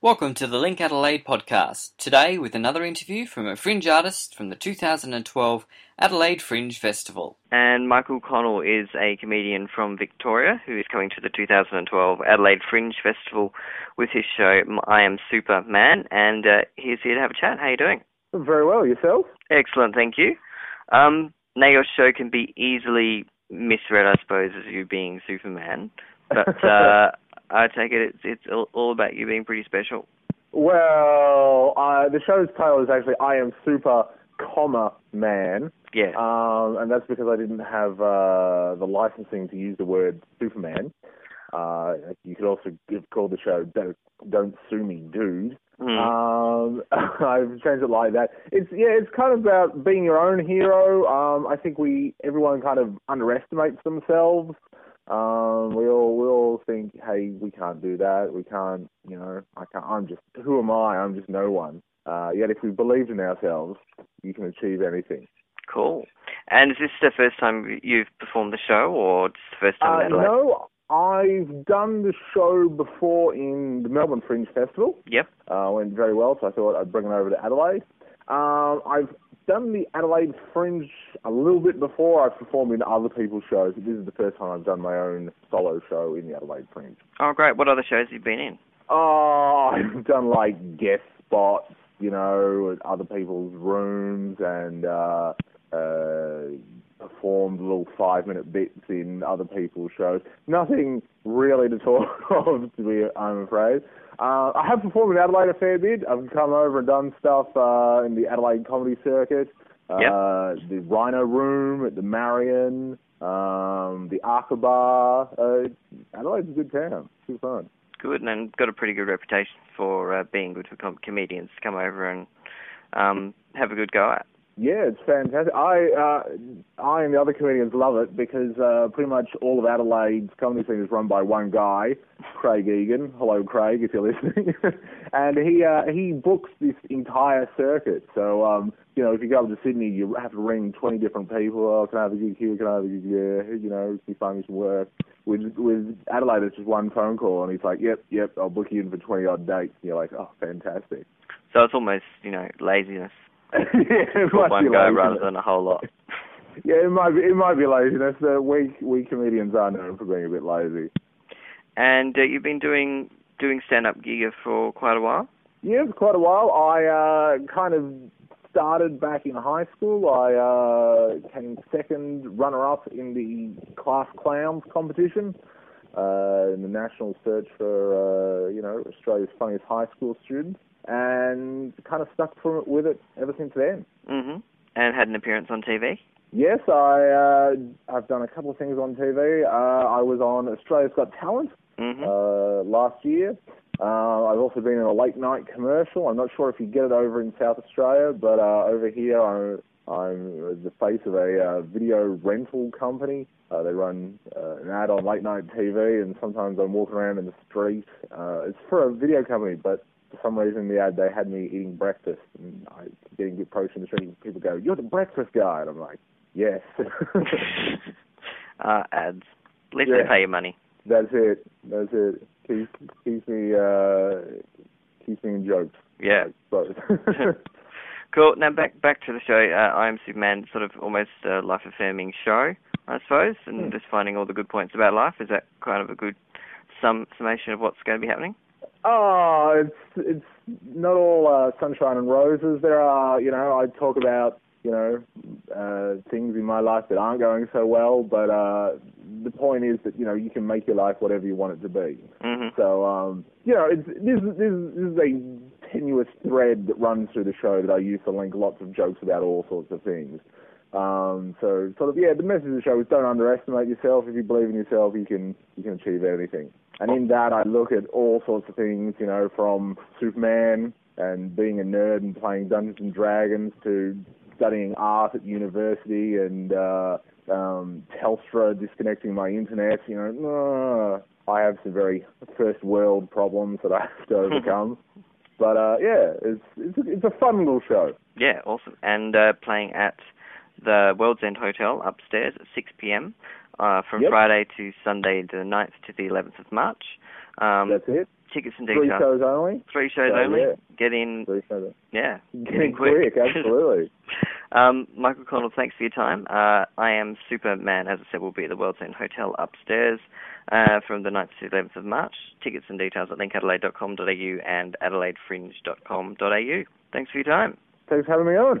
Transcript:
Welcome to the Link Adelaide podcast. Today, with another interview from a fringe artist from the 2012 Adelaide Fringe Festival. And Michael Connell is a comedian from Victoria who is coming to the 2012 Adelaide Fringe Festival with his show I Am Superman, and uh, he's here to have a chat. How are you doing? Very well. Yourself? Excellent, thank you. Um, now, your show can be easily misread, I suppose, as you being Superman, but. Uh, I take it it's it's all about you being pretty special. Well, uh, the show's title is actually I Am Super, comma Man. Yeah. Um, and that's because I didn't have uh, the licensing to use the word Superman. Uh, you could also call the show Don't, Don't Sue Me, Dude. Mm. Um, I've changed it like that. It's yeah, it's kind of about being your own hero. Um, I think we everyone kind of underestimates themselves. Um, we all we all think, hey, we can't do that. We can't, you know, I can't. I'm just who am I? I'm just no one. Uh, yet if we believed in ourselves, you can achieve anything. Cool. And is this the first time you've performed the show, or just the first time? Uh, Adelaide? no, I've done the show before in the Melbourne Fringe Festival. Yep. Uh, went very well, so I thought I'd bring it over to Adelaide. Um, I've done the Adelaide Fringe a little bit before. I've performed in other people's shows. This is the first time I've done my own solo show in the Adelaide Fringe. Oh, great. What other shows have you been in? Oh, I've done like guest spots, you know, at other people's rooms and uh, uh, performed little five minute bits in other people's shows. Nothing really to talk of, to be, I'm afraid. Uh, I have performed in Adelaide a fair bit. I've come over and done stuff uh, in the Adelaide Comedy Circuit, uh, Yep. the Rhino Room at the Marion, um, the Arca Bar. Uh, Adelaide's a good town. It's fun. Good, and got a pretty good reputation for uh, being good for com- comedians to come over and um, have a good go at. Yeah, it's fantastic. I uh, I and the other comedians love it because uh, pretty much all of Adelaide's comedy scene is run by one guy, Craig Egan. Hello, Craig, if you're listening. and he uh, he books this entire circuit. So um, you know, if you go up to Sydney, you have to ring 20 different people. Oh, can I have a gig here? Can I have a gig there? You know, it's be fun, some work. With with Adelaide, it's just one phone call, and he's like, "Yep, yep, I'll book you in for 20 odd dates." And you're like, "Oh, fantastic." So it's almost, you know, laziness yeah, it for one laziness. rather than a whole lot. Yeah, it might be. It might be laziness. Uh, we we comedians are known for being a bit lazy. And uh, you've been doing doing stand up gig for quite a while. Yeah, for quite a while. I uh, kind of started back in high school. I uh, came second runner-up in the class clowns competition uh, in the national search for uh, Australia's funniest high school students, and kind of stuck from it with it ever since then. Mhm. And had an appearance on TV. Yes, I uh, I've done a couple of things on TV. Uh, I was on Australia's Got Talent Mhm. uh, last year. Uh, I've also been in a late night commercial. I'm not sure if you get it over in South Australia, but uh, over here I'm, I'm the face of a uh, video rental company. Uh, they run uh, an ad on late night TV, and sometimes I'm walking around in the street. Uh, it's for a video company, but for some reason the ad they had me eating breakfast, and I getting approached in the street. And people go, "You're the breakfast guy," and I'm like, "Yes." uh, ads. At least Yeah. they pay you money. That's it. That's it. Keeps keeps me uh keeps me in jokes. Yeah. But Cool. Now back back to the show. Uh, I am Superman, sort of almost a life affirming show, I suppose, and Hmm. just finding all the good points about life. Is that kind of a good sum summation of what's going to be happening? oh, it's it's not all uh, sunshine and roses. There are, you know, I talk about you know uh, things in my life that aren't going so well, but uh, the point is that you know you can make your life whatever you want it to be. Mhm. So, um, you know, it's, this, this, this is a tenuous thread that runs through the show that I use to link lots of jokes about all sorts of things. Um, so, sort of, yeah, the message of the show is don't underestimate yourself. If you believe in yourself, you can you can achieve anything. And in that, I look at all sorts of things, you know, from Superman and being a nerd and playing Dungeons and Dragons to studying art at university and uh, um, Telstra disconnecting my internet. You know, uh, I have some very first world problems that I have to overcome. But uh, yeah, it's it's a, it's a fun little show. Yeah, awesome. And uh, playing at the World's End Hotel upstairs at 6 p.m. Uh, from Yep. Friday to Sunday, the 9th to the 11th of March. Um, That's it. tickets and details. Three shows only. Three shows So, only. yeah. Get in, Three shows. yeah. Get Getting in quick. quick, absolutely. Um, Michael Connell, thanks for your time. Uh, I am Superman, as I said, will be at the World's End Hotel upstairs uh, from the 9th to the 11th of March. Tickets and details at linkadelaide.com.au and adelaidefringe.com.au. Thanks for your time. Thanks for having me on.